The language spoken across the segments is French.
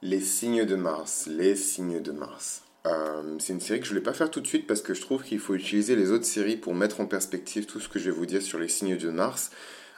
Les signes de Mars, les signes de Mars. Euh, c'est une série que je ne voulais pas faire tout de suite parce que je trouve qu'il faut utiliser les autres séries pour mettre en perspective tout ce que je vais vous dire sur les signes de Mars.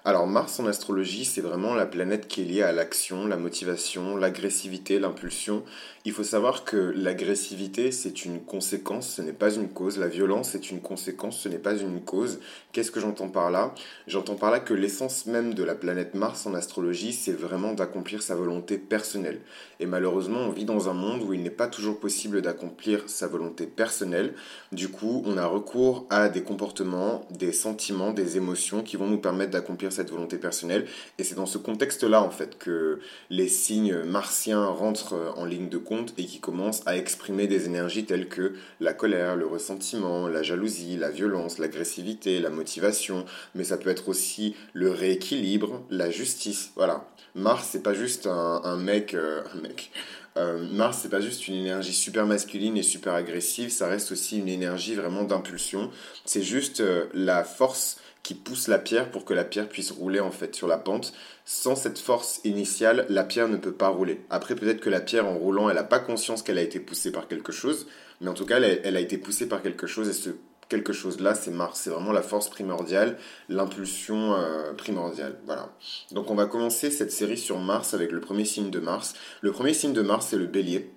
Alors Mars en astrologie, c'est vraiment la planète qui est liée à l'action, la motivation, l'agressivité, l'impulsion. Il faut savoir que l'agressivité, c'est une conséquence, ce n'est pas une cause. La violence est une conséquence, ce n'est pas une cause. Qu'est-ce que j'entends par là? J'entends par là que l'essence même de la planète Mars en astrologie, c'est vraiment d'accomplir sa volonté personnelle. Et malheureusement, on vit dans un monde où il n'est pas toujours possible d'accomplir sa volonté personnelle. Du coup, on a recours à des comportements, des sentiments, des émotions qui vont nous permettre d'accomplir cette volonté personnelle. Et c'est dans ce contexte-là, en fait, que les signes martiens rentrent en ligne de compte et qui commencent à exprimer des énergies telles que la colère, le ressentiment, la jalousie, la violence, l'agressivité, la motivation. Mais ça peut être aussi le rééquilibre, la justice. Voilà. Mars, c'est pas juste un, mec. Euh, un mec. Euh, Mars, c'est pas juste une énergie super masculine et super agressive, ça reste aussi une énergie vraiment d'impulsion. C'est juste euh, la force qui pousse la pierre pour que la pierre puisse rouler en fait sur la pente. Sans cette force initiale, la pierre ne peut pas rouler. Après, peut-être que la pierre en roulant, elle n'a pas conscience qu'elle a été poussée par quelque chose, mais en tout cas, elle, a été poussée par quelque chose et ce quelque chose-là, c'est Mars. C'est vraiment la force primordiale, l'impulsion euh, primordiale. Voilà. Donc, on va commencer cette série sur Mars avec le premier signe de Mars. Le premier signe de Mars, c'est le bélier.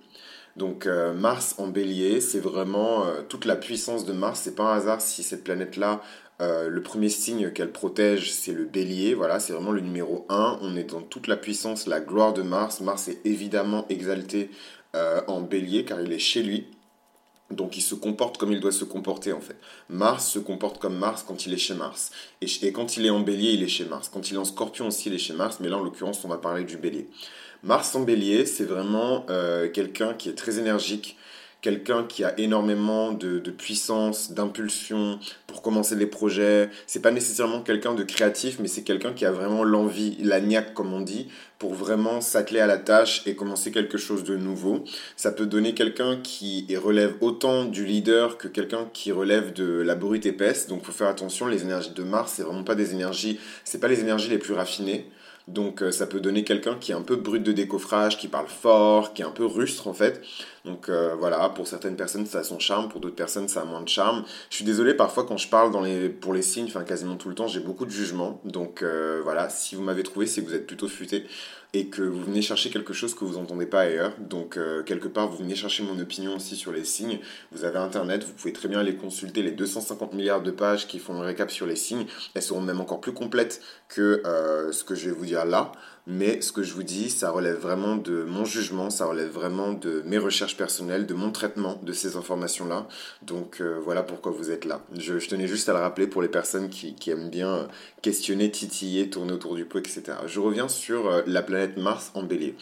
Donc euh, Mars en bélier, c'est vraiment euh, toute la puissance de Mars. C'est pas un hasard si cette planète-là euh, le premier signe qu'elle protège, c'est le bélier. Voilà, c'est vraiment le numéro 1. On est dans toute la puissance, la gloire de Mars. Mars est évidemment exalté euh, en bélier car il est chez lui. Donc il se comporte comme il doit se comporter en fait. Mars se comporte comme Mars quand il est chez Mars. Et, quand il est en bélier, il est chez Mars. Quand il est en scorpion aussi, il est chez Mars. Mais là, en l'occurrence, on va parler du bélier. Mars en bélier, c'est vraiment euh, quelqu'un qui est très énergique, quelqu'un qui a énormément de, puissance, d'impulsion pour commencer des projets. C'est pas nécessairement quelqu'un de créatif, mais c'est quelqu'un qui a vraiment l'envie, la niaque comme on dit, pour vraiment s'atteler à la tâche et commencer quelque chose de nouveau. Ça peut donner quelqu'un qui relève autant du leader que quelqu'un qui relève de la brute épaisse. Donc faut faire attention, les énergies de Mars, c'est vraiment pas des énergies, c'est pas les énergies les plus raffinées. Donc euh, ça peut donner quelqu'un qui est un peu brut de décoffrage, qui parle fort, qui est un peu rustre en fait. Donc euh, voilà, pour certaines personnes ça a son charme, pour d'autres personnes ça a moins de charme. Je suis désolé parfois quand je parle pour les signes, enfin quasiment tout le temps, j'ai beaucoup de jugement. Donc euh, voilà, si vous m'avez trouvé, c'est que vous êtes plutôt futé et que vous venez chercher quelque chose que vous n'entendez pas ailleurs. Donc, euh, quelque part, vous venez chercher mon opinion aussi sur les signes. Vous avez Internet, vous pouvez très bien aller consulter les 250 milliards de pages qui font un récap sur les signes. Elles seront même encore plus complètes que ce que je vais vous dire là. Mais ce que je vous dis, ça relève vraiment de mon jugement, ça relève vraiment de mes recherches personnelles, de mon traitement de ces informations-là. Donc euh, voilà pourquoi vous êtes là. Je, tenais juste à le rappeler pour les personnes qui, aiment bien euh, questionner, titiller, tourner autour du pot, etc. Je reviens sur euh, la planète Mars en bélier.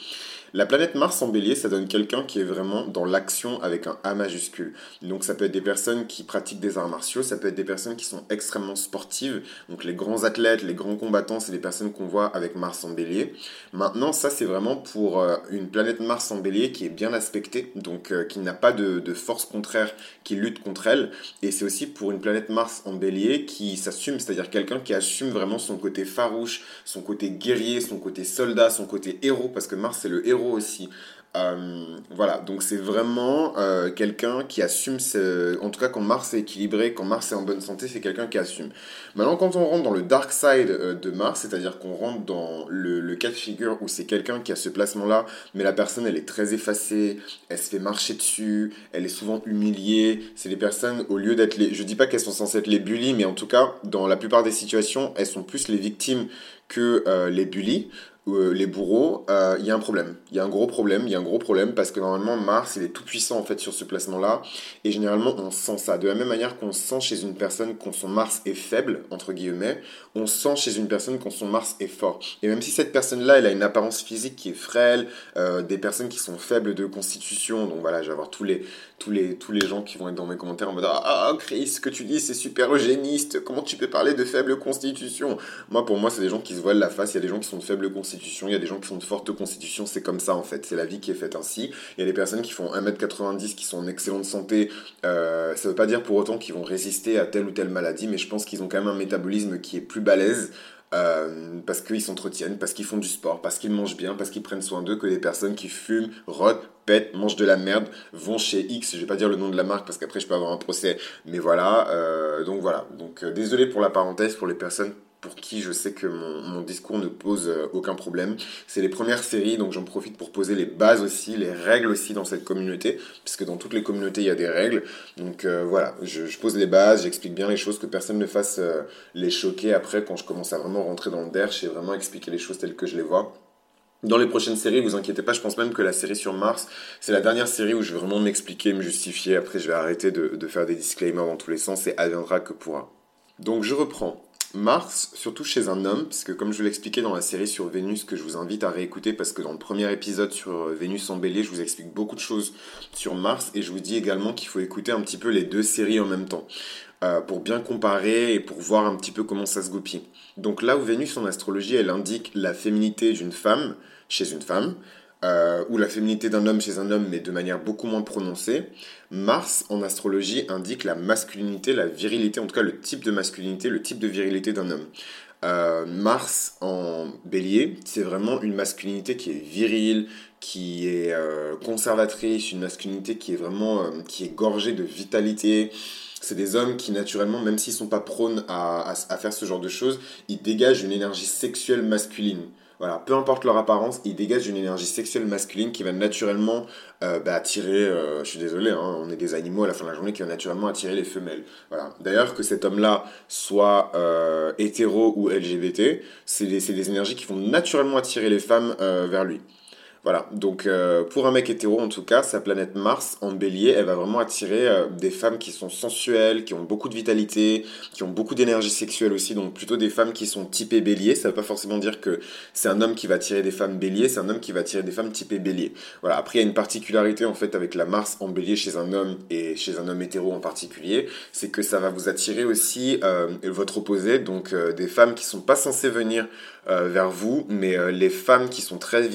La planète Mars en bélier, ça donne quelqu'un qui est vraiment dans l'action avec un A majuscule. Donc ça peut être des personnes qui pratiquent des arts martiaux, ça peut être des personnes qui sont extrêmement sportives. Donc les grands athlètes, les grands combattants, c'est des personnes qu'on voit avec Mars en bélier. Maintenant, ça c'est vraiment pour euh, une planète Mars en bélier qui est bien aspectée, donc euh, qui n'a pas de, de, force contraire qui lutte contre elle. Et c'est aussi pour une planète Mars en bélier qui s'assume, c'est-à-dire quelqu'un qui assume vraiment son côté farouche, son côté guerrier, son côté soldat, son côté héros, parce que Mars c'est le héros aussi. Euh, voilà, donc c'est vraiment euh, quelqu'un qui assume, en tout cas quand Mars est équilibré, quand Mars est en bonne santé, c'est quelqu'un qui assume. Maintenant, quand on rentre dans le dark side euh, de Mars, c'est-à-dire qu'on rentre dans le, cas de figure où c'est quelqu'un qui a ce placement-là, mais la personne elle est très effacée, elle se fait marcher dessus, elle est souvent humiliée, c'est les personnes, au lieu d'être les... Je dis pas qu'elles sont censées être les bullies, mais en tout cas, dans la plupart des situations, elles sont plus les victimes que les bullies. Euh, les bourreaux, euh, il y a un problème. Il y a un gros problème, il y a un gros problème parce que normalement Mars, il est tout puissant en fait sur ce placement-là et généralement on sent ça. De la même manière qu'on sent chez une personne quand son Mars est faible, entre guillemets, on sent chez une personne quand son Mars est fort. Et même si cette personne-là, elle a une apparence physique qui est frêle, euh, des personnes qui sont faibles de constitution, donc voilà, je vais avoir tous les, tous les, tous les gens qui vont être dans mes commentaires en mode Ah, ah Chris, ce que tu dis, c'est super eugéniste, comment tu peux parler de faible constitution? Moi, pour moi, c'est des gens qui se voilent la face, il y a des gens qui sont de faible constitution il y a des gens qui sont de forte constitution, c'est comme ça en fait, c'est la vie qui est faite ainsi. Il y a des personnes qui font 1m90 qui sont en excellente santé, euh, ça veut pas dire pour autant qu'ils vont résister à telle ou telle maladie, mais je pense qu'ils ont quand même un métabolisme qui est plus balèze euh, parce qu'ils s'entretiennent, parce qu'ils font du sport, parce qu'ils mangent bien, parce qu'ils prennent soin d'eux, que les personnes qui fument, rotent, pètent, mangent de la merde, vont chez X, je vais pas dire le nom de la marque parce qu'après je peux avoir un procès, mais voilà, euh, donc voilà. Donc désolé pour la parenthèse, pour les personnes pour qui je sais que mon, discours ne pose euh, aucun problème. C'est les premières séries, donc j'en profite pour poser les bases aussi, les règles aussi dans cette communauté, puisque dans toutes les communautés, il y a des règles. Donc euh, voilà, je, pose les bases, j'explique bien les choses, que personne ne fasse euh, les choquer après quand je commence à vraiment rentrer dans le derche et vraiment expliquer les choses telles que je les vois. Dans les prochaines séries, vous inquiétez pas, je pense même que la série sur Mars, c'est la dernière série où je vais vraiment m'expliquer, me justifier. Après, je vais arrêter de, de faire des disclaimers dans tous les sens et adviendra que pourra. Donc je reprends. Mars, surtout chez un homme, parce que comme je vous l'expliquais dans la série sur Vénus, que je vous invite à réécouter, parce que dans le premier épisode sur euh, Vénus en je vous explique beaucoup de choses sur Mars, et je vous dis également qu'il faut écouter un petit peu les deux séries en même temps, euh, pour bien comparer et pour voir un petit peu comment ça se goupille. Donc là où Vénus en astrologie, elle indique la féminité d'une femme chez une femme, euh, ou la féminité d'un homme chez un homme, mais de manière beaucoup moins prononcée. Mars, en astrologie, indique la masculinité, la virilité, en tout cas le type de masculinité, le type de virilité d'un homme. Euh, Mars en bélier, c'est vraiment une masculinité qui est virile, qui est euh, conservatrice, une masculinité qui est vraiment qui est gorgée de vitalité. C'est des hommes qui, naturellement, même s'ils sont pas prônes à, faire ce genre de choses, ils dégagent une énergie sexuelle masculine. Voilà, peu importe leur apparence, ils dégagent une énergie sexuelle masculine qui va naturellement euh, bah, attirer, euh, je suis désolé, hein, on est des animaux à la fin de la journée qui va naturellement attirer les femelles. Voilà. D'ailleurs, que cet homme-là soit euh, hétéro ou LGBT, c'est des, des, énergies qui vont naturellement attirer les femmes vers lui. Voilà, donc euh, pour un mec hétéro en tout cas, sa planète Mars en bélier, elle va vraiment attirer euh, des femmes qui sont sensuelles, qui ont beaucoup de vitalité, qui ont beaucoup d'énergie sexuelle aussi, donc plutôt des femmes qui sont typées bélier. Ça veut pas forcément dire que c'est un homme qui va attirer des femmes bélier, c'est un homme qui va attirer des femmes typées bélier. Voilà, après il y a une particularité en fait avec la Mars en bélier chez un homme et chez un homme hétéro en particulier, c'est que ça va vous attirer aussi euh, votre opposé, donc des femmes qui sont pas censées venir vers vous, mais les femmes qui sont très,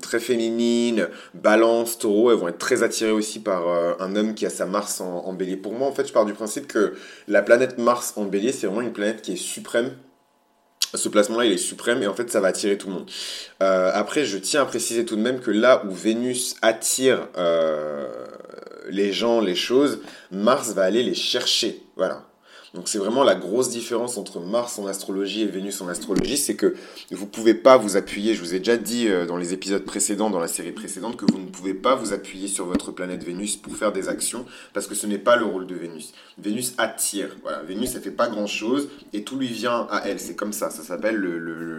très féminines, balance, taureau, elles vont être très attirées aussi par euh, un homme qui a sa Mars en, bélier. Pour moi, en fait, je pars du principe que la planète Mars en bélier, c'est vraiment une planète qui est suprême. Ce placement-là, il est suprême et en fait, ça va attirer tout le monde. Euh, après, je tiens à préciser tout de même que là où Vénus attire euh, les gens, les choses, Mars va aller les chercher. Voilà. Donc c'est vraiment la grosse différence entre Mars en astrologie et Vénus en astrologie, c'est que vous ne pouvez pas vous appuyer, je vous ai déjà dit euh, dans les épisodes précédents, dans la série précédente, que vous ne pouvez pas vous appuyer sur votre planète Vénus pour faire des actions, parce que ce n'est pas le rôle de Vénus. Vénus attire, voilà, Vénus elle fait pas grand chose et tout lui vient à elle, c'est comme ça, ça s'appelle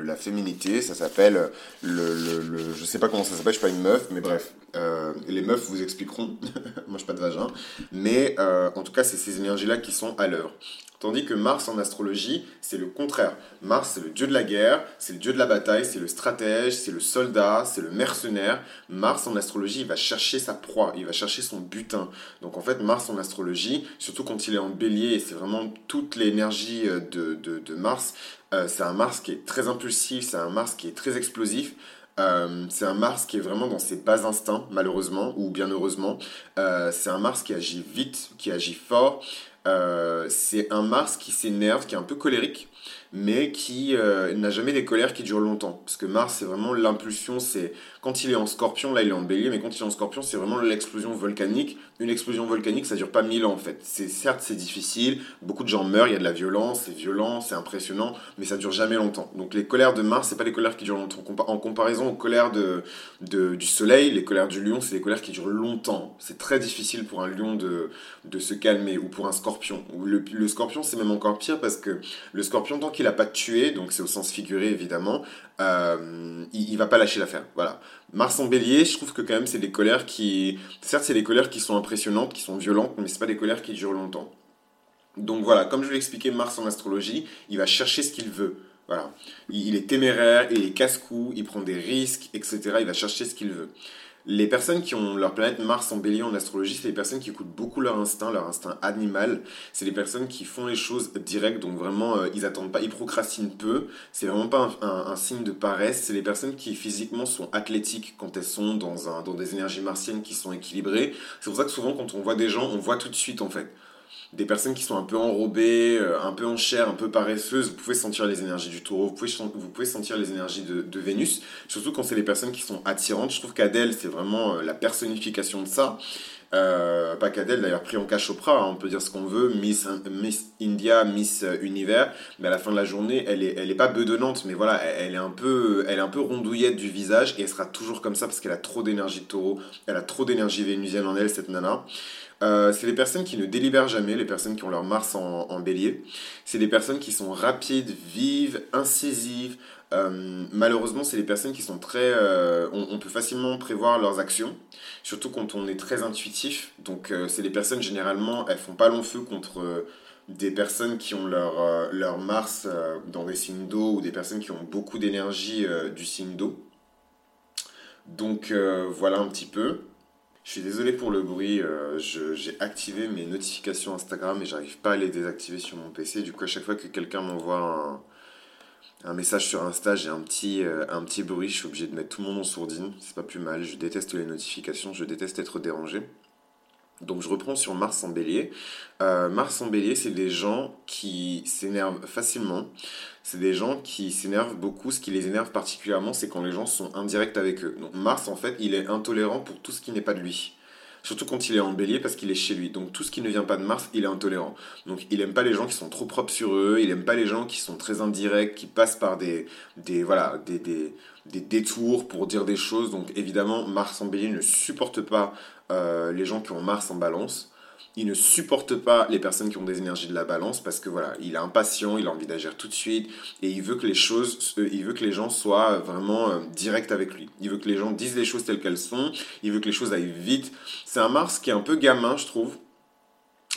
la féminité, ça s'appelle le, le, je sais pas comment ça s'appelle, je suis pas une meuf, mais bref, euh, les meufs vous expliqueront, moi je pas de vagin, mais euh, en tout cas c'est ces énergies-là qui sont à l'œuvre. Tandis que Mars en astrologie, c'est le contraire. Mars, c'est le dieu de la guerre, c'est le dieu de la bataille, c'est le stratège, c'est le soldat, c'est le mercenaire. Mars en astrologie, il va chercher sa proie, il va chercher son butin. Donc en fait, Mars en astrologie, surtout quand il est en bélier, c'est vraiment toute l'énergie euh, de, de, Mars, c'est un Mars qui est très impulsif, c'est un Mars qui est très explosif. Euh, c'est un Mars qui est vraiment dans ses bas instincts, malheureusement, ou bien heureusement. c'est un Mars qui agit vite, qui agit fort. Euh, c'est un Mars qui s'énerve, qui est un peu colérique, mais qui euh, n'a jamais des colères qui durent longtemps. Parce que Mars, c'est vraiment l'impulsion, c'est quand il est en scorpion, là il est en bélier, mais quand il est en scorpion, c'est vraiment l'explosion volcanique. Une explosion volcanique, ça dure pas mille ans en fait. C'est Certes, c'est difficile, beaucoup de gens meurent, il y a de la violence, c'est violent, c'est impressionnant, mais ça dure jamais longtemps. Donc les colères de Mars, c'est pas des colères qui durent longtemps. En comparaison aux colères de, du Soleil, les colères du lion, c'est des colères qui durent longtemps. C'est très difficile pour un lion de, de se calmer, ou pour un scorpion. Le, le scorpion, c'est même encore pire parce que le scorpion, tant qu'il a pas tué, donc c'est au sens figuré évidemment, euh, il, il, va pas lâcher l'affaire. Voilà. Mars en bélier, je trouve que quand même c'est des colères qui... Certes c'est des colères qui sont impressionnantes, qui sont violentes, mais c'est pas des colères qui durent longtemps. Donc voilà, comme je l'ai expliqué, Mars en astrologie, il va chercher ce qu'il veut. Voilà. Il, est téméraire, il est casse-cou, il prend des risques, etc. Il va chercher ce qu'il veut. Les personnes qui ont leur planète Mars en bélier en astrologie, c'est les personnes qui écoutent beaucoup leur instinct, leur instinct animal. C'est les personnes qui font les choses direct, donc vraiment, euh, ils attendent pas, ils procrastinent peu. C'est vraiment pas un, signe de paresse. C'est les personnes qui physiquement sont athlétiques quand elles sont dans, un, dans des énergies martiennes qui sont équilibrées. C'est pour ça que souvent, quand on voit des gens, on voit tout de suite en fait. Des personnes qui sont un peu enrobées, euh, un peu en chair, un peu paresseuses, vous pouvez sentir les énergies du taureau, vous pouvez, vous pouvez sentir les énergies de, Vénus, surtout quand c'est les personnes qui sont attirantes. Je trouve qu'Adèle, c'est vraiment la personnification de ça. Euh, pas qu'Adèle, d'ailleurs, Priyanka Chopra, hein, on peut dire ce qu'on veut, Miss, Miss India, Miss Univers, mais à la fin de la journée, elle est, elle est pas bedonnante, mais voilà, elle, est un peu, elle est un peu rondouillette du visage, et elle sera toujours comme ça parce qu'elle a trop d'énergie de taureau, elle a trop d'énergie vénusienne en elle, cette nana. Euh, c'est les personnes qui ne délibèrent jamais, les personnes qui ont leur Mars en, bélier. C'est des personnes qui sont rapides, vives, incisives, euh, malheureusement, c'est les personnes qui sont très... Euh, on, peut facilement prévoir leurs actions, surtout quand on est très intuitif. Donc, c'est les personnes, généralement, elles font pas long feu contre des personnes qui ont leur, leur Mars dans des signes d'eau ou des personnes qui ont beaucoup d'énergie du signe d'eau. Donc, voilà un petit peu. Je suis désolé pour le bruit, j'ai activé mes notifications Instagram et j'arrive pas à les désactiver sur mon PC. Du coup, à chaque fois que quelqu'un m'envoie un un message sur Insta, j'ai un petit, euh, un petit bruit, je suis obligé de mettre tout le monde en sourdine, c'est pas plus mal, je déteste les notifications, je déteste être dérangé. Donc je reprends sur Mars en bélier. Euh, Mars en bélier, c'est des gens qui s'énervent facilement, c'est des gens qui s'énervent beaucoup, ce qui les énerve particulièrement, c'est quand les gens sont indirects avec eux. Donc Mars, en fait, il est intolérant pour tout ce qui n'est pas de lui. Surtout quand il est en bélier parce qu'il est chez lui. Donc tout ce qui ne vient pas de Mars, il est intolérant. Donc il aime pas les gens qui sont trop propres sur eux, il aime pas les gens qui sont très indirects, qui passent par des, des, voilà, des, des, des détours pour dire des choses. Donc évidemment, Mars en bélier ne supporte pas euh, les gens qui ont Mars en balance il ne supporte pas les personnes qui ont des énergies de la balance parce que voilà, il est impatient, il a envie d'agir tout de suite et il veut que les choses, euh, il veut que les gens soient vraiment euh, directs avec lui. Il veut que les gens disent les choses telles qu'elles sont, il veut que les choses aillent vite. C'est un Mars qui est un peu gamin, je trouve.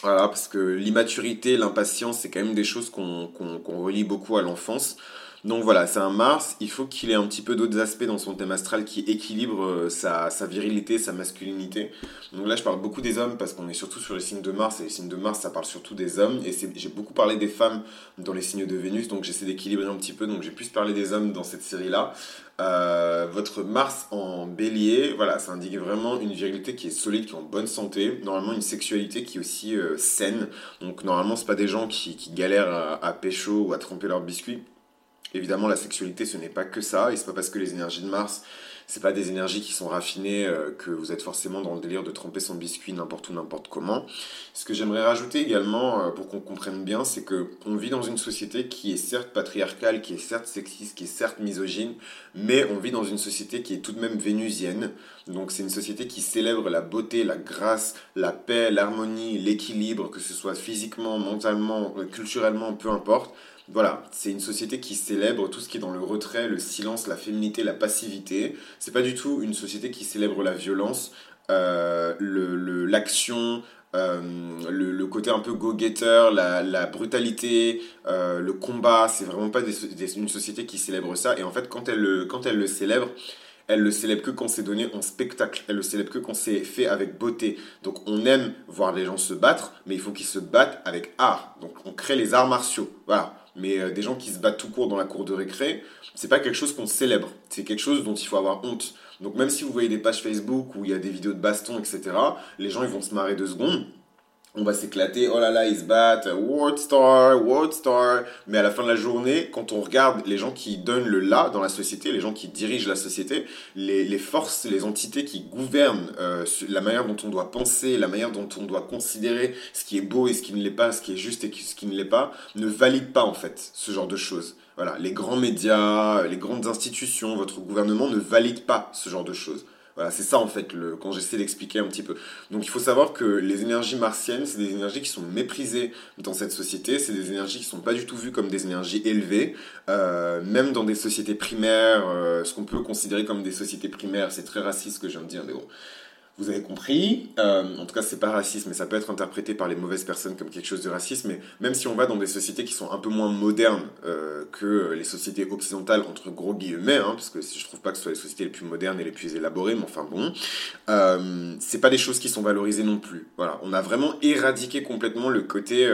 Voilà, parce que l'immaturité, l'impatience, c'est quand même des choses qu'on relie beaucoup à l'enfance. Donc voilà, c'est un Mars, il faut qu'il ait un petit peu d'autres aspects dans son thème astral qui équilibrent euh, sa, virilité, sa masculinité. Donc là, je parle beaucoup des hommes parce qu'on est surtout sur les signes de Mars, et les signes de Mars, ça parle surtout des hommes, et j'ai beaucoup parlé des femmes dans les signes de Vénus, donc j'essaie d'équilibrer un petit peu, donc j'ai plus parlé des hommes dans cette série-là. Euh, votre Mars en bélier, voilà, ça indique vraiment une virilité qui est solide, qui est en bonne santé, normalement une sexualité qui est aussi euh, saine, donc normalement c'est pas des gens qui, galèrent à, à pécho ou à tromper leurs biscuits, Évidemment, la sexualité, ce n'est pas que ça, et c'est pas parce que les énergies de Mars, c'est pas des énergies qui sont raffinées euh, que vous êtes forcément dans le délire de tremper son biscuit n'importe où, n'importe comment. Ce que j'aimerais rajouter également, euh, pour qu'on comprenne bien, c'est que on vit dans une société qui est certes patriarcale, qui est certes sexiste, qui est certes misogyne, mais on vit dans une société qui est tout de même vénusienne. Donc c'est une société qui célèbre la beauté, la grâce, la paix, l'harmonie, l'équilibre, que ce soit physiquement, mentalement, culturellement, peu importe. Voilà, c'est une société qui célèbre tout ce qui est dans le retrait, le silence, la féminité, la passivité. C'est pas du tout une société qui célèbre la violence, euh, l'action, euh, le, côté un peu go-getter, la, brutalité, euh, le combat. C'est vraiment pas une société qui célèbre ça. Et en fait, quand elle, quand elle le célèbre, elle le célèbre que quand c'est donné en spectacle. Elle le célèbre que quand c'est fait avec beauté. Donc on aime voir les gens se battre, mais il faut qu'ils se battent avec art. Donc on crée les arts martiaux. Voilà mais euh, des gens qui se battent tout court dans la cour de récré, c'est pas quelque chose qu'on célèbre, c'est quelque chose dont il faut avoir honte. Donc même si vous voyez des pages Facebook où il y a des vidéos de baston, etc., les gens ils vont se marrer deux secondes, on va s'éclater, oh là là, ils se battent, World Star, World Star. Mais à la fin de la journée, quand on regarde les gens qui donnent le là dans la société, les gens qui dirigent la société, les, forces, les entités qui gouvernent euh, la manière dont on doit penser, la manière dont on doit considérer ce qui est beau et ce qui ne l'est pas, ce qui est juste et ce qui ne l'est pas, ne valident pas en fait ce genre de choses. Voilà, les grands médias, les grandes institutions, votre gouvernement ne valident pas ce genre de choses. Voilà, c'est ça en fait le, quand j'essaie d'expliquer un petit peu. Donc il faut savoir que les énergies martiennes, c'est des énergies qui sont méprisées dans cette société, c'est des énergies qui sont pas du tout vues comme des énergies élevées, euh, même dans des sociétés primaires, euh, ce qu'on peut considérer comme des sociétés primaires, c'est très raciste ce que je viens de dire, mais bon, vous avez compris. Euh, en tout cas, c'est pas raciste, mais ça peut être interprété par les mauvaises personnes comme quelque chose de raciste. Mais même si on va dans des sociétés qui sont un peu moins modernes euh, que les sociétés occidentales, entre gros guillemets, hein, parce que je trouve pas que ce soit les sociétés les plus modernes et les plus élaborées, mais enfin bon, euh, c'est pas des choses qui sont valorisées non plus. Voilà, on a vraiment éradiqué complètement le côté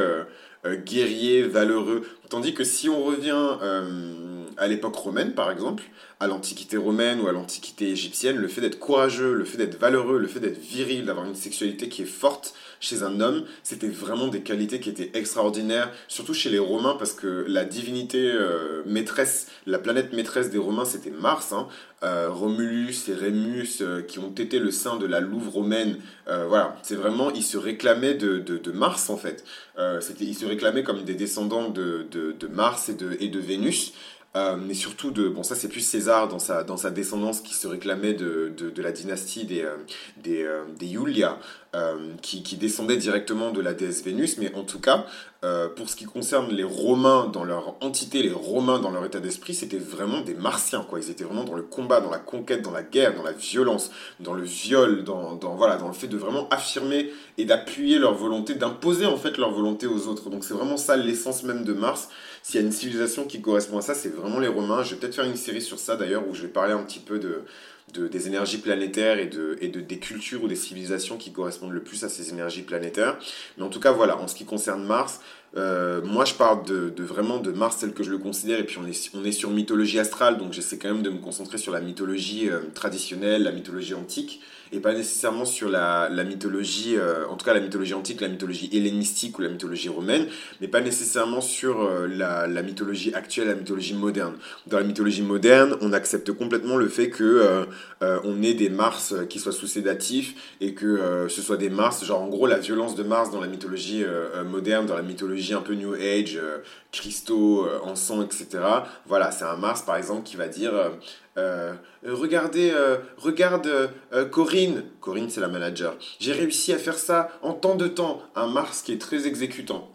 guerrier, valeureux. Tandis que si on revient à l'époque romaine, par exemple, à l'Antiquité romaine ou à l'Antiquité égyptienne, le fait d'être courageux, le fait d'être valeureux, le fait d'être viril, d'avoir une sexualité qui est forte chez un homme, c'était vraiment des qualités qui étaient extraordinaires, surtout chez les Romains, parce que la divinité euh, maîtresse, la planète maîtresse des Romains, c'était Mars. Hein. Euh, Romulus et Rémus, euh, qui ont été le sein de la Louve romaine, voilà, c'est vraiment, ils se réclamaient de, Mars en fait. ils se réclamaient comme des descendants de, de Mars et de, et de Vénus. Euh, mais surtout de bon ça c'est plus César dans sa dans sa descendance qui se réclamait de, de, la dynastie des euh, euh, des Iulia qui, qui descendait directement de la déesse Vénus. Mais en tout cas pour ce qui concerne les Romains dans leur entité les Romains dans leur état d'esprit c'était vraiment des Martiens quoi. Ils étaient vraiment dans le combat dans la conquête dans la guerre dans la violence dans le viol dans, dans voilà dans le fait de vraiment affirmer et d'appuyer leur volonté d'imposer en fait leur volonté aux autres. Donc c'est vraiment ça l'essence même de Mars s'il y a une civilisation qui correspond à ça, c'est vraiment les Romains. Je vais peut-être faire une série sur ça d'ailleurs, où je vais parler un petit peu de, des énergies planétaires et, de, et de, des cultures ou des civilisations qui correspondent le plus à ces énergies planétaires. Mais en tout cas, voilà, en ce qui concerne Mars, euh, moi je parle de, vraiment de Mars tel que je le considère, et puis on est, on est sur mythologie astrale, donc j'essaie quand même de me concentrer sur la mythologie euh, traditionnelle, la mythologie antique et pas nécessairement sur la, mythologie, euh, en tout cas la mythologie antique, la mythologie hellénistique ou la mythologie romaine, mais pas nécessairement sur euh, la, mythologie actuelle, la mythologie moderne. Dans la mythologie moderne, on accepte complètement le fait que euh, on ait des Mars qui soient sous sédatifs et que ce soit des Mars, genre en gros la violence de Mars dans la mythologie moderne, dans la mythologie un peu New Age, cristaux, encens, etc. Voilà, c'est un Mars par exemple qui va dire euh, regardez, euh, regarde euh, Corinne. Corinne, c'est la manager. J'ai réussi à faire ça en tant de temps. Un Mars qui est très exécutant.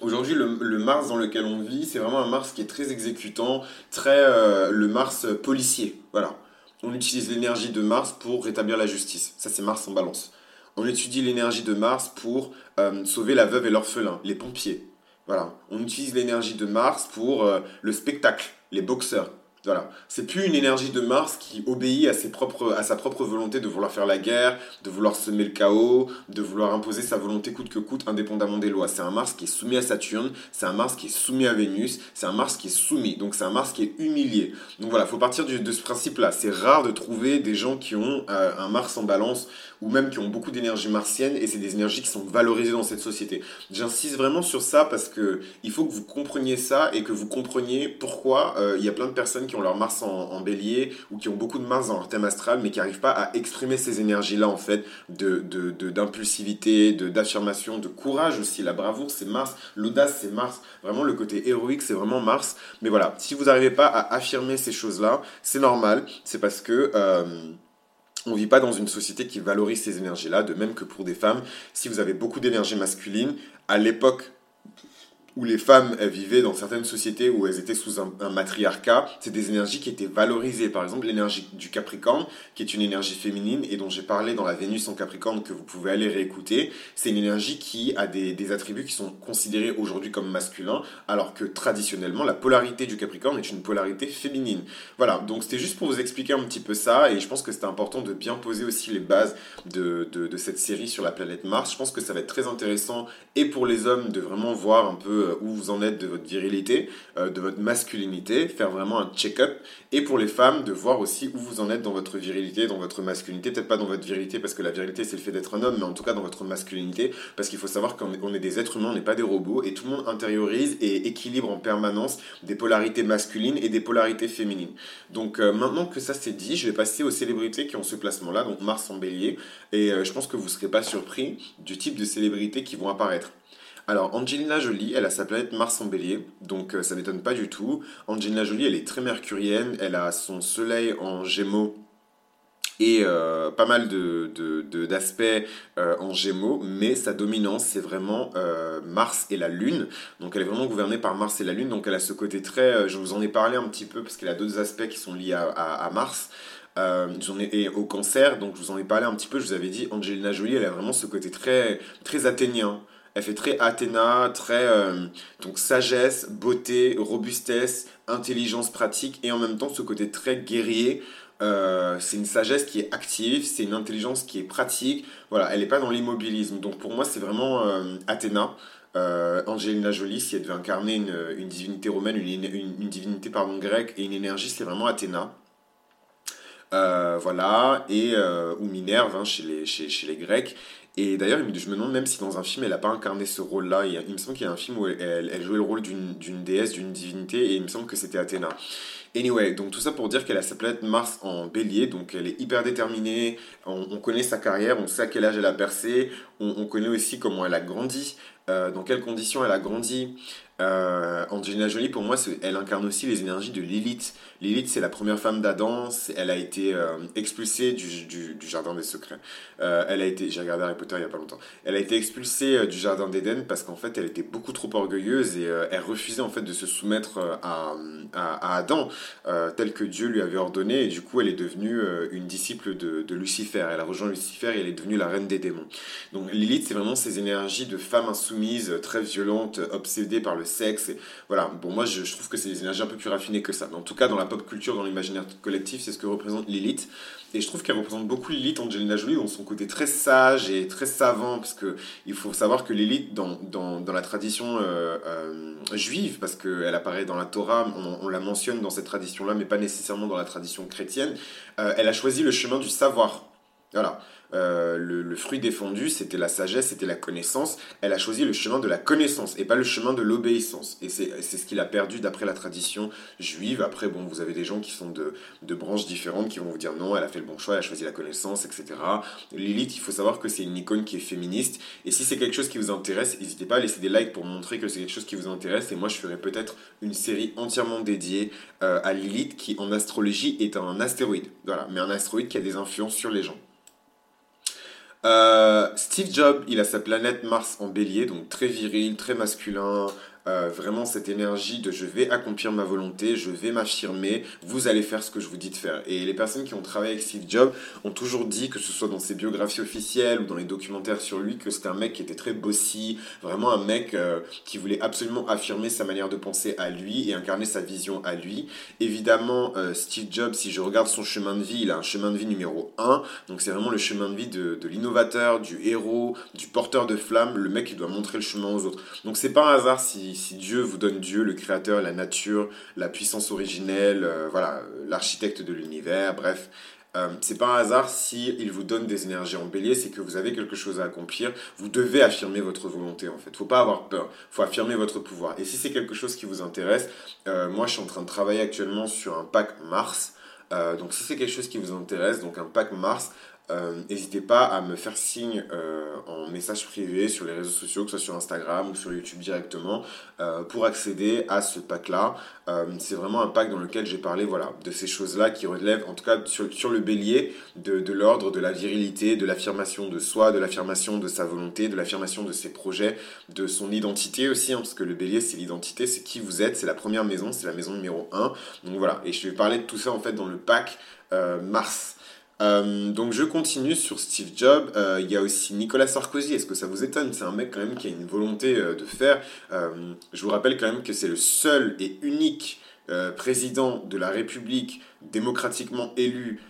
Aujourd'hui, le, Mars dans lequel on vit, c'est vraiment un Mars qui est très exécutant, très le Mars policier. Voilà. On utilise l'énergie de Mars pour rétablir la justice. Ça, c'est Mars en balance. On étudie l'énergie de Mars pour sauver la veuve et l'orphelin, les pompiers. Voilà. On utilise l'énergie de Mars pour le spectacle, les boxeurs. Voilà. C'est plus une énergie de Mars qui obéit à, sa propre volonté de vouloir faire la guerre, de vouloir semer le chaos, de vouloir imposer sa volonté coûte que coûte, indépendamment des lois. C'est un Mars qui est soumis à Saturne, c'est un Mars qui est soumis à Vénus, c'est un Mars qui est soumis. Donc c'est un Mars qui est humilié. Donc voilà, il faut partir de ce principe-là. C'est rare de trouver des gens qui ont euh, un Mars en balance ou même qui ont beaucoup d'énergie martienne et c'est des énergies qui sont valorisées dans cette société. J'insiste vraiment sur ça parce que il faut que vous compreniez ça et que vous compreniez pourquoi euh, il y a plein de personnes qui ont leur Mars en, bélier ou qui ont beaucoup de Mars dans leur thème astral mais qui n'arrivent pas à exprimer ces énergies-là en fait de, d'impulsivité, de, d'affirmation, de courage aussi. La bravoure c'est Mars, l'audace c'est Mars, vraiment le côté héroïque c'est vraiment Mars. Mais voilà, si vous n'arrivez pas à affirmer ces choses-là, c'est normal, c'est parce que... Euh, on ne vit pas dans une société qui valorise ces énergies-là, de même que pour des femmes. Si vous avez beaucoup d'énergie masculine, à l'époque où les femmes vivaient dans certaines sociétés où elles étaient sous un, matriarcat, c'est des énergies qui étaient valorisées. Par exemple, l'énergie du Capricorne, qui est une énergie féminine et dont j'ai parlé dans la Vénus en Capricorne que vous pouvez aller réécouter, c'est une énergie qui a des, attributs qui sont considérés aujourd'hui comme masculins, alors que traditionnellement, la polarité du Capricorne est une polarité féminine. Voilà, donc c'était juste pour vous expliquer un petit peu ça, et je pense que c'était important de bien poser aussi les bases de, de cette série sur la planète Mars. Je pense que ça va être très intéressant, et pour les hommes, de vraiment voir un peu euh, où vous en êtes de votre virilité, euh, de votre masculinité, faire vraiment un check-up. Et pour les femmes, de voir aussi où vous en êtes dans votre virilité, dans votre masculinité. Peut-être pas dans votre virilité, parce que la virilité, c'est le fait d'être un homme, mais en tout cas dans votre masculinité, parce qu'il faut savoir qu'on est des êtres humains, on n'est pas des robots, et tout le monde intériorise et équilibre en permanence des polarités masculines et des polarités féminines. Donc euh, maintenant que ça c'est dit, je vais passer aux célébrités qui ont ce placement-là, donc Mars en bélier, et je pense que vous ne serez pas surpris du type de célébrités qui vont apparaître. Alors, Angelina Jolie, elle a sa planète Mars en bélier, donc euh, ça m'étonne pas du tout. Angelina Jolie, elle est très mercurienne, elle a son soleil en gémeaux et euh, pas mal d'aspects de, euh, en gémeaux, mais sa dominance, c'est vraiment Mars et la Lune. Donc elle est vraiment gouvernée par Mars et la Lune, donc elle a ce côté très... je vous en ai parlé un petit peu, parce qu'elle a d'autres aspects qui sont liés à, Mars. et au cancer, donc je vous en ai parlé un petit peu, je vous avais dit, Angelina Jolie, elle a vraiment ce côté très, très athénien. Elle fait très Athéna, très euh, donc sagesse, beauté, robustesse, intelligence pratique et en même temps ce côté très guerrier. Euh, c'est une sagesse qui est active, c'est une intelligence qui est pratique. Voilà, elle n'est pas dans l'immobilisme. Donc pour moi, c'est vraiment euh, Athéna. Angelina Jolie, si elle devait incarner une, divinité romaine, une, divinité pardon, grecque et une énergie, c'est vraiment Athéna. voilà, et, ou Minerve hein, chez, les Grecs. Et d'ailleurs, je me demande même si dans un film, elle n'a pas incarné ce rôle-là. Il, me semble qu'il y a un film où elle, jouait le rôle d'une déesse, d'une divinité, et il me semble que c'était Athéna. Anyway, donc tout ça pour dire qu'elle a sa planète Mars en bélier, donc elle est hyper déterminée, on, connaît sa carrière, on sait à quel âge elle a percé, on, connaît aussi comment elle a grandi, euh, dans quelles conditions elle a grandi. Euh, Angelina Jolie, pour moi, elle incarne aussi les énergies de Lilith. Lilith, c'est la première femme d'Adam. Elle a été euh, expulsée du, jardin des secrets. Euh, elle a été, j'ai regardé Harry Potter il y a pas longtemps. Elle a été expulsée du jardin d'Éden parce qu'en fait, elle était beaucoup trop orgueilleuse et elle refusait en fait de se soumettre à Adam tel que Dieu lui avait ordonné. Et du coup, elle est devenue une disciple de, de, Lucifer. Elle a rejoint Lucifer et elle est devenue la reine des démons. Donc Lilith, c'est vraiment ces énergies de femme insoumise, très violente, obsédée par le sexe. Et, voilà. Bon, moi, je, trouve que c'est des énergies un peu plus raffinées que ça. Mais en tout cas, dans la culture, dans l'imaginaire collectif, c'est ce que représente Lilith. Et je trouve qu'elle représente beaucoup Lilith, Angelina Jolie, dans son côté très sage et très savant, parce que il faut savoir que Lilith, dans, dans, dans la tradition euh, euh, juive, parce qu'elle apparaît dans la Torah, on, la mentionne dans cette tradition-là, mais pas nécessairement dans la tradition chrétienne, euh, elle a choisi le chemin du savoir. Voilà. Euh, le, fruit défendu, c'était la sagesse, c'était la connaissance. Elle a choisi le chemin de la connaissance et pas le chemin de l'obéissance. Et c'est ce qu'il a perdu d'après la tradition juive. Après, bon, vous avez des gens qui sont de, branches différentes qui vont vous dire non, elle a fait le bon choix, elle a choisi la connaissance, etc. Lilith, il faut savoir que c'est une icône qui est féministe. Et si c'est quelque chose qui vous intéresse, n'hésitez pas à laisser des likes pour montrer que c'est quelque chose qui vous intéresse. Et moi, je ferai peut-être une série entièrement dédiée euh, à Lilith, qui en astrologie est un astéroïde. Voilà, mais un astéroïde qui a des influences sur les gens. Euh, Steve Jobs, il a sa planète Mars en bélier, donc très viril, très masculin, euh, vraiment cette énergie de je vais accomplir ma volonté, je vais m'affirmer, vous allez faire ce que je vous dis de faire. Et les personnes qui ont travaillé avec Steve Jobs ont toujours dit, que ce soit dans ses biographies officielles ou dans les documentaires sur lui, que c'était un mec qui était très bossy, vraiment un mec euh, qui voulait absolument affirmer sa manière de penser à lui et incarner sa vision à lui. Évidemment, euh, Steve Jobs, si je regarde son chemin de vie, il a un chemin de vie numéro 1, donc c'est vraiment le chemin de vie de, de l'innovateur, du héros, du porteur de flamme, le mec qui doit montrer le chemin aux autres. Donc c'est pas un hasard si si, Dieu vous donne Dieu, le créateur, la nature, la puissance originelle, euh, voilà, l'architecte de l'univers, bref, euh, c'est pas un hasard si il vous donne des énergies en bélier, c'est que vous avez quelque chose à accomplir. Vous devez affirmer votre volonté en fait. Faut pas avoir peur. Faut affirmer votre pouvoir. Et si c'est quelque chose qui vous intéresse, euh, moi je suis en train de travailler actuellement sur un pack Mars. donc si c'est quelque chose qui vous intéresse, donc un pack Mars, euh, n'hésitez pas à me faire signe euh, en message privé sur les réseaux sociaux, que ce soit sur Instagram ou sur YouTube directement, euh, pour accéder à ce pack-là. c'est vraiment un pack dans lequel j'ai parlé voilà, de ces choses-là qui relèvent, en tout cas sur, le bélier, de, de l'ordre de la virilité, de l'affirmation de soi, de l'affirmation de sa volonté, de l'affirmation de ses projets, de son identité aussi, hein, parce que le bélier c'est l'identité, c'est qui vous êtes, c'est la première maison, c'est la maison numéro 1. Donc voilà, et je vais parler de tout ça en fait dans le pack Mars. Euh, donc je continue sur Steve Jobs. Euh, il y a aussi Nicolas Sarkozy. Est-ce que ça vous étonne? C'est un mec quand même qui a une volonté euh, de faire. je vous rappelle quand même que c'est le seul et unique président de la République démocratiquement élu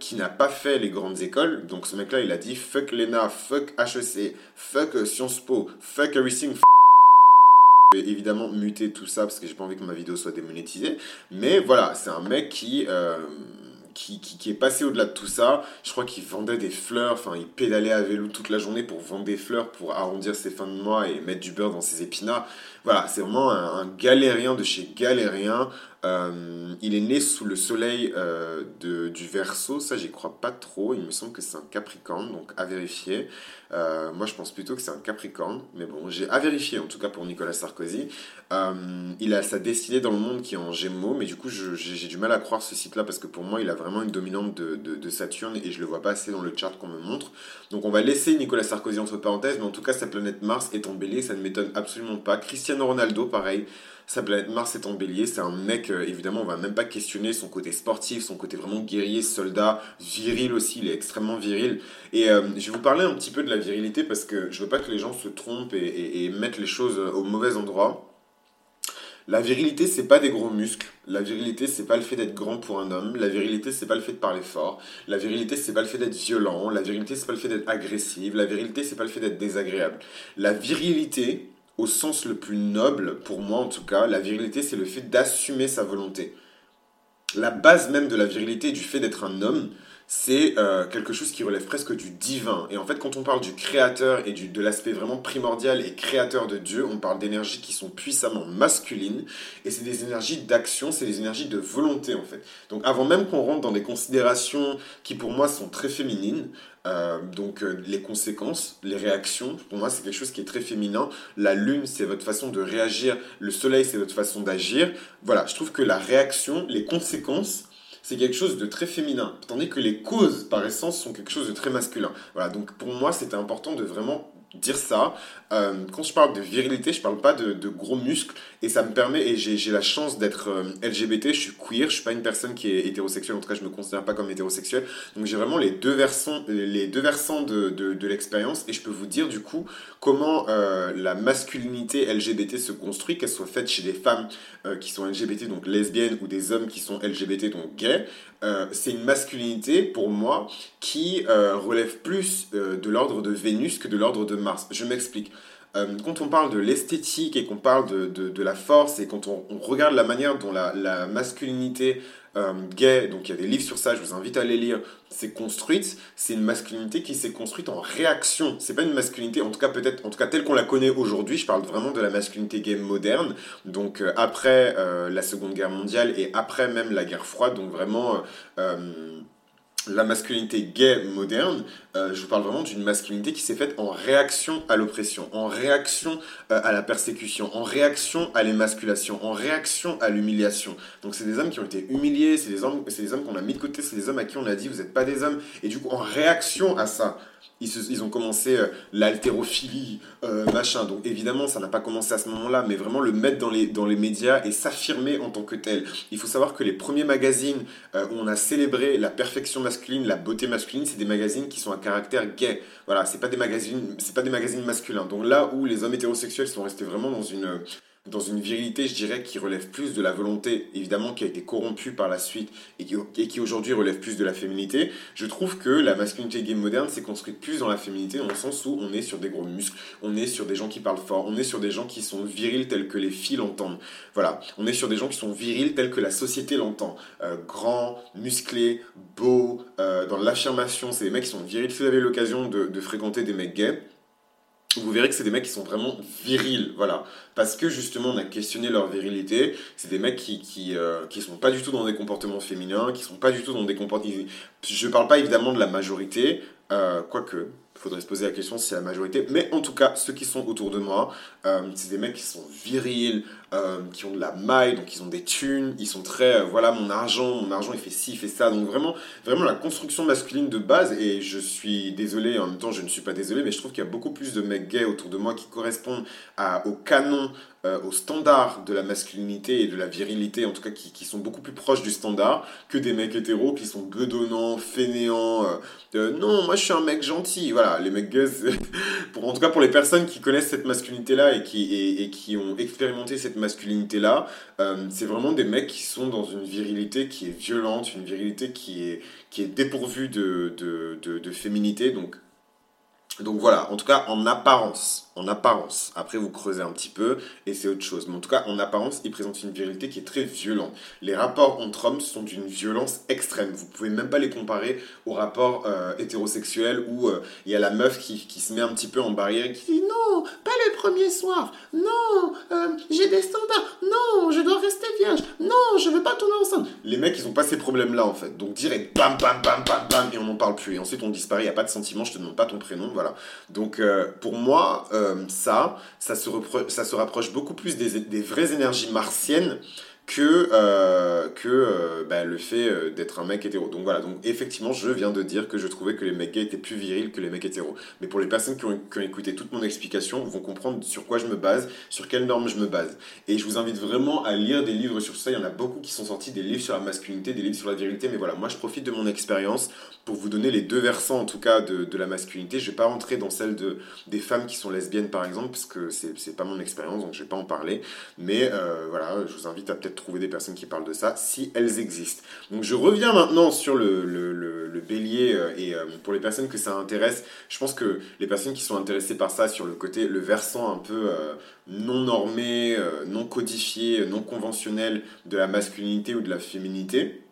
qui n'a pas fait les grandes écoles. Donc ce mec-là, il a dit fuck l'ENA, fuck HEC, fuck Sciences Po, fuck everything. Je vais évidemment muter tout ça parce que j'ai pas envie que ma vidéo soit démonétisée. Mais voilà, c'est un mec qui qui, qui, est passé au-delà de tout ça. Je crois qu'il vendait des fleurs, enfin il pédalait à vélo toute la journée pour vendre des fleurs, pour arrondir ses fins de mois et mettre du beurre dans ses épinards. C'est vraiment un, galérien de chez galérien. Euh, il est né sous le soleil euh, de, du Verseau, ça j'y crois pas trop, il me semble que c'est un Capricorne, donc à vérifier. Euh, moi je pense plutôt que c'est un Capricorne, mais bon, j'ai à vérifier en tout cas pour Nicolas Sarkozy. il a sa destinée dans le monde qui est en Gémeaux, mais du coup j'ai du mal à croire ce site-là parce que pour moi il a vraiment une dominante de, de, Saturne et je le vois pas assez dans le chart qu'on me montre. Donc on va laisser Nicolas Sarkozy entre parenthèses, mais en tout cas sa planète Mars est en bélier, ça ne m'étonne absolument pas. Ronaldo, pareil. Sa planète Mars est en bélier. C'est un mec, euh, évidemment, on va même pas questionner son côté sportif, son côté vraiment guerrier, soldat, viril aussi. Il est extrêmement viril. Et euh, je vais vous parler un petit peu de la virilité parce que je veux pas que les gens se trompent et, mettent les choses au mauvais endroit. La virilité, c'est pas des gros muscles. La virilité, c'est pas le fait d'être grand pour un homme. La virilité, c'est pas le fait de parler fort. La virilité, c'est pas le fait d'être violent. La virilité, c'est pas le fait d'être agressif. La virilité, c'est pas le fait d'être désagréable. La virilité, au sens le plus noble, pour moi en tout cas, la virilité, c'est le fait d'assumer sa volonté. La base même de la virilité, du fait d'être un homme, c'est euh, quelque chose qui relève presque du divin. Et en fait, quand on parle du créateur et du, de l'aspect vraiment primordial et créateur de Dieu, on parle d'énergies qui sont puissamment masculines. Et c'est des énergies d'action, c'est des énergies de volonté, en fait. Donc avant même qu'on rentre dans des considérations qui, pour moi, sont très féminines, euh, donc euh, les conséquences, les réactions, pour moi c'est quelque chose qui est très féminin. La lune c'est votre façon de réagir, le soleil c'est votre façon d'agir. Voilà, je trouve que la réaction, les conséquences, c'est quelque chose de très féminin, tandis que les causes, par essence, sont quelque chose de très masculin. Voilà, donc pour moi, c'était important de vraiment dire ça. Euh, quand je parle de virilité, je parle pas de, gros muscles. Et ça me permet, et j'ai la chance d'être euh, LGBT, je suis queer, je suis pas une personne qui est hétérosexuelle, en tout cas je me considère pas comme hétérosexuel, donc j'ai vraiment les deux versants, les deux versants de, de, l'expérience. Et je peux vous dire du coup comment euh, la masculinité LGBT se construit, qu'elle soit faite chez des femmes qui sont LGBT, donc lesbiennes, ou des hommes qui sont LGBT, donc gays, c'est une masculinité pour moi qui relève plus de l'ordre de Vénus que de l'ordre de Mars. Je m'explique. Euh, quand on parle de l'esthétique et qu'on parle de, de, la force et quand on, regarde la manière dont la, masculinité euh, gay, donc il y a des livres sur ça, je vous invite à les lire, s'est construite, c'est une masculinité qui s'est construite en réaction. C'est pas une masculinité, en tout cas peut-être, en tout cas telle qu'on la connaît aujourd'hui, je parle vraiment de la masculinité gay moderne, donc euh, après la Seconde Guerre mondiale et après même la guerre froide, donc vraiment la masculinité gay moderne, euh, je vous parle vraiment d'une masculinité qui s'est faite en réaction à l'oppression, en réaction euh, à la persécution, en réaction à l'émasculation, en réaction à l'humiliation. Donc c'est des hommes qui ont été humiliés, c'est des hommes, c'est des hommes qu'on a mis de côté, c'est des hommes à qui on a dit vous n'êtes pas des hommes. Et du coup, en réaction à ça, ils, ont commencé euh, l'haltérophilie, euh, machin. Donc évidemment, ça n'a pas commencé à ce moment-là, mais vraiment le mettre dans les, dans les médias et s'affirmer en tant que tel. Il faut savoir que les premiers magazines où on a célébré la perfection masculine, la beauté masculine, c'est des magazines qui sont à caractère gay. Voilà, c'est pas des magazines, c'est pas des magazines masculins. Donc là où les hommes hétérosexuels sont restés vraiment dans une dans une virilité, je dirais, qui relève plus de la volonté, évidemment, qui a été corrompue par la suite et qui, aujourd'hui relève plus de la féminité, je trouve que la masculinité game moderne s'est construite plus dans la féminité, dans le sens où on est sur des gros muscles, on est sur des gens qui parlent fort, on est sur des gens qui sont virils tels que les filles l'entendent. Voilà, on est sur des gens qui sont virils tels que la société l'entend. Euh, grands, musclés, beaux, euh, dans l'affirmation, c'est des mecs qui sont virils. Si vous avez l'occasion de, de fréquenter des mecs gays, vous verrez que c'est des mecs qui sont vraiment virils, voilà. Parce que justement, on a questionné leur virilité. C'est des mecs qui, qui, euh, sont pas du tout dans des comportements féminins, qui sont pas du tout dans des comportements... Je parle pas évidemment de la majorité, euh, quoique, il faudrait se poser la question si c'est la majorité. Mais en tout cas, ceux qui sont autour de moi, euh, c'est des mecs qui sont virils, euh, qui ont de la maille, donc ils ont des thunes, ils sont très, euh, voilà, mon argent, mon argent il fait ci, il fait ça. Donc vraiment, vraiment la construction masculine de base, et je suis désolé, en même temps je ne suis pas désolé, mais je trouve qu'il y a beaucoup plus de mecs gays autour de moi qui correspondent au canon euh, aux standards de la masculinité et de la virilité, en tout cas qui, sont beaucoup plus proches du standard, que des mecs hétéros qui sont bedonnants, fainéants. Non, moi je suis un mec gentil. Voilà, les mecs gays, en tout cas pour les personnes qui connaissent cette masculinité-là et qui, et, qui ont expérimenté cette masculinité-là, euh, c'est vraiment des mecs qui sont dans une virilité qui est violente, une virilité qui est, qui est dépourvue de, de, de, de féminité. Donc, donc voilà, en tout cas en apparence en apparence. Après, vous creusez un petit peu et c'est autre chose. Mais en tout cas, en apparence, il présente une virilité qui est très violente. Les rapports entre hommes sont d'une violence extrême. Vous pouvez même pas les comparer aux rapports euh, hétérosexuels où euh, il y a la meuf qui, qui, se met un petit peu en barrière et qui dit non, pas le premier soir, non, euh, j'ai des standards, non, je dois rester vierge, non, je veux pas tourner enceinte. Les mecs, ils ont pas ces problèmes-là en fait. Donc direct, bam, bam, bam, bam, bam, et on n'en parle plus. Et ensuite, on disparaît, n'y a pas de sentiment, je te demande pas ton prénom, voilà. Donc pour moi, ça, ça se, ça se rapproche beaucoup plus des vraies énergies martiennes que, euh, que euh, bah, le fait euh, d'être un mec hétéro. Donc voilà, donc effectivement, je viens de dire que je trouvais que les mecs gays étaient plus virils que les mecs hétéros. Mais pour les personnes qui ont, qui ont, écouté toute mon explication, vont comprendre sur quoi je me base, sur quelles normes je me base. Et je vous invite vraiment à lire des livres sur ça. Il y en a beaucoup qui sont sortis, des livres sur la masculinité, des livres sur la virilité. Mais voilà, moi je profite de mon expérience pour vous donner les deux versants en tout cas de, de la masculinité. Je vais pas rentrer dans celle de, des femmes qui sont lesbiennes par exemple, parce que c'est pas mon expérience, donc je vais pas en parler. Mais voilà, je vous invite à peut-être trouver des personnes qui parlent de ça, si elles existent. Donc je reviens maintenant sur le, bélier, euh, et euh, pour les personnes que ça intéresse, je pense que les personnes qui sont intéressées par ça, sur le côté, le versant un peu non normé, non codifié, non conventionnel de la masculinité ou de la féminité,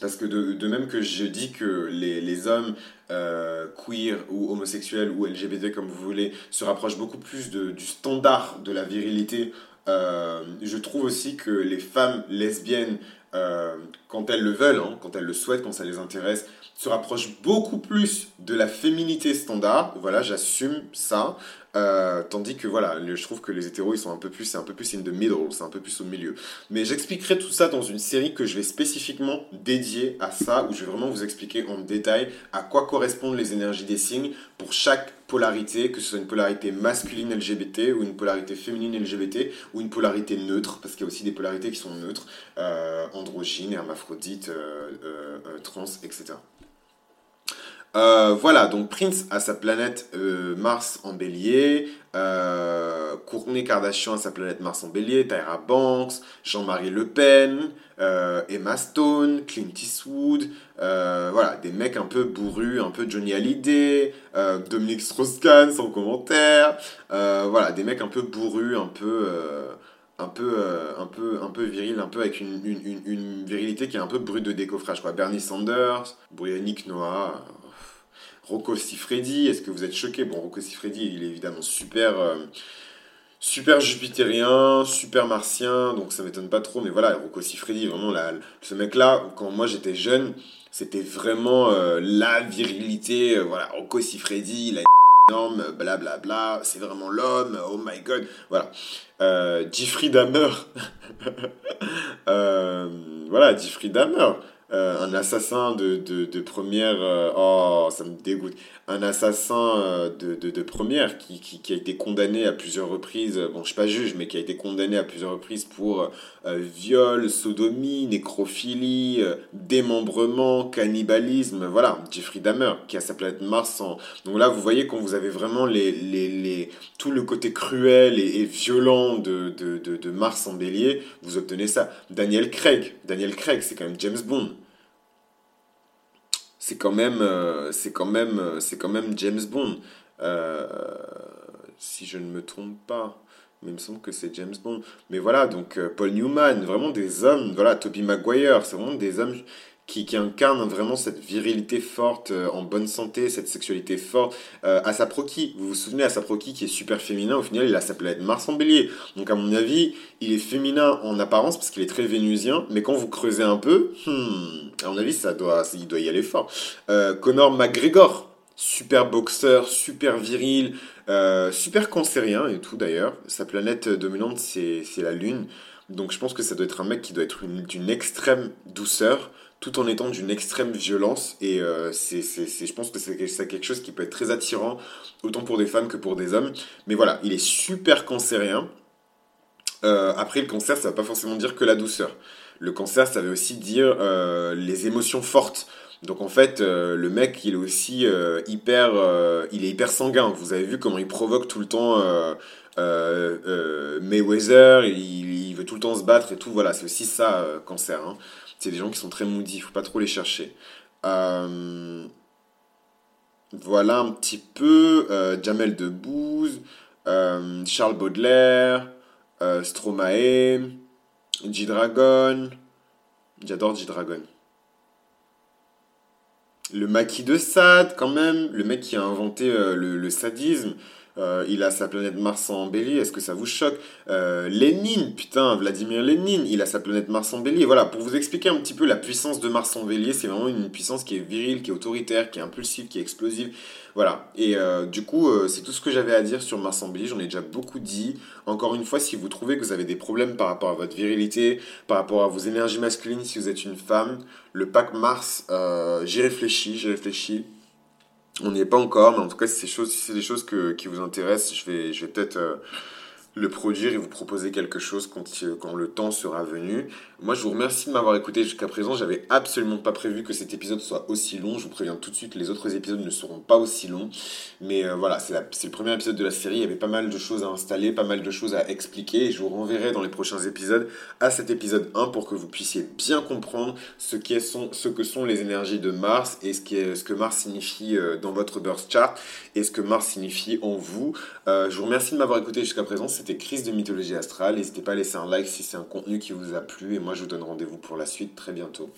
parce que de, même que je dis que les, les hommes euh, queer ou homosexuels ou LGBT comme vous voulez se rapprochent beaucoup plus de, du standard de la virilité, euh, je trouve aussi que les femmes lesbiennes, euh, quand elles le veulent, hein, quand elles le souhaitent, quand ça les intéresse, se rapprochent beaucoup plus de la féminité standard. Voilà, j'assume ça. Euh, tandis que voilà, je trouve que les hétéros ils sont un peu plus, c'est un peu plus in the middle, c'est un peu plus au milieu. Mais j'expliquerai tout ça dans une série que je vais spécifiquement dédier à ça, où je vais vraiment vous expliquer en détail à quoi correspondent les énergies des signes pour chaque polarité, que ce soit une polarité masculine LGBT ou une polarité féminine LGBT ou une polarité neutre, parce qu'il y a aussi des polarités qui sont neutres, euh, androgynes, hermaphrodites, euh, trans, etc. Euh, voilà, donc Prince a sa planète euh, Mars en bélier, euh, Kardashian a sa planète Mars en bélier, Tyra Banks, Jean-Marie Le Pen, Emma Stone, Clint Eastwood, voilà, des mecs un peu bourrus, un peu Johnny Hallyday, Dominique Strauss-Kahn sans commentaire, voilà, des mecs un peu bourrus, un peu un peu, un peu, un peu viril, un peu avec une, une, une, virilité qui est un peu brute de décoffrage. Quoi. Bernie Sanders, Briannick Noah, Rocco Siffredi, est-ce que vous êtes choqué? Bon, Rocco Siffredi, il est évidemment super, euh, super jupitérien, super martien, donc ça m'étonne pas trop. Mais voilà, Rocco Siffredi, vraiment, ce mec-là, quand moi j'étais jeune, c'était vraiment euh, la virilité. Euh, voilà, Rocco Siffredi, la énorme, blablabla, c'est vraiment l'homme, oh my god. Voilà. Jeffrey Dahmer. voilà, Jeffrey Dahmer. Euh, un assassin de, de, de première. Euh, oh, ça me dégoûte. Un assassin euh, de, de, de première qui, qui, a été condamné à plusieurs reprises. Bon, je suis pas juge, mais qui a été condamné à plusieurs reprises pour viol, sodomie, nécrophilie, démembrement, cannibalisme. Voilà, Jeffrey Dahmer, qui a sa planète Mars. En... Donc là, vous voyez quand vous avez vraiment les, les, les, tout le côté cruel et, et violent de, de, de Mars en bélier, vous obtenez ça. Daniel Craig. Daniel Craig, c'est quand même James Bond c'est quand même euh, c'est quand même euh, c'est quand même James Bond. Euh, si je ne me trompe pas mais il me semble que c'est James Bond. Mais voilà donc Paul Newman vraiment des hommes voilà Toby Maguire c'est vraiment des hommes qui, incarne vraiment cette virilité forte, euh, en bonne santé, cette sexualité forte. Euh, Asaproki, vous vous souvenez, Asaproki qui est super féminin, au final il a sa planète Mars en bélier. Donc à mon avis, il est féminin en apparence parce qu'il est très vénusien, mais quand vous creusez un peu, hmm, à mon avis, ça doit, il doit y aller fort. Euh, Conor McGregor, super boxeur, super viril, euh, super cancérien et tout d'ailleurs. Sa planète dominante, c'est la Lune. Donc je pense que ça doit être un mec qui doit être d'une extrême douceur tout en étant d'une extrême violence. Et euh, c'est, je pense que c'est quelque chose qui peut être très attirant, autant pour des femmes que pour des hommes. Mais voilà, il est super cancérien. Euh, après, le cancer, ça ne va pas forcément dire que la douceur. Le cancer, ça veut aussi dire euh, les émotions fortes. Donc en fait, le mec, il est aussi hyper, il est hyper sanguin. Vous avez vu comment il provoque tout le temps Mayweather, il, il, veut tout le temps se battre et tout. Voilà, c'est aussi ça, cancer. Hein. C'est des gens qui sont très moody, il faut pas trop les chercher. Euh, voilà un petit peu euh, Jamel Debbouze, euh, Charles Baudelaire, Stromae, G-Dragon. J'adore G-Dragon. Le maquis de Sade, quand même, le mec qui a inventé le, sadisme. Euh, il a sa planète Mars en bélier, est-ce que ça vous choque? Euh, Lénine, putain, Vladimir Lénine, il a sa planète Mars en bélier. Voilà, pour vous expliquer un petit peu la puissance de Mars en bélier, c'est vraiment une puissance qui est virile, qui est autoritaire, qui est impulsive, qui est explosive. Voilà, et euh, du coup, c'est tout ce que j'avais à dire sur Mars en bélier, j'en ai déjà beaucoup dit. Encore une fois, si vous trouvez que vous avez des problèmes par rapport à votre virilité, par rapport à vos énergies masculines, si vous êtes une femme, le pack Mars, j'y réfléchis, j'y réfléchis. On n'y est pas encore, mais en tout cas, si c'est, des choses que, qui vous intéressent, je vais, je vais peut-être euh, le produire et vous proposer quelque chose quand, quand le temps sera venu. Moi, je vous remercie de m'avoir écouté jusqu'à présent. J'avais absolument pas prévu que cet épisode soit aussi long. Je vous préviens tout de suite, les autres épisodes ne seront pas aussi longs. Mais euh, voilà, c'est le premier épisode de la série. Il y avait pas mal de choses à installer, pas mal de choses à expliquer. Je vous renverrai dans les prochains épisodes à cet épisode 1 pour que vous puissiez bien comprendre ce, ce que sont les énergies de Mars et ce, que Mars signifie euh, dans votre birth chart et ce que Mars signifie en vous. Euh, je vous remercie de m'avoir écouté jusqu'à présent c'était Crise de mythologie astrale. N'hésitez pas à laisser un like si c'est un contenu qui vous a plu. Et moi, je vous donne rendez-vous pour la suite très bientôt.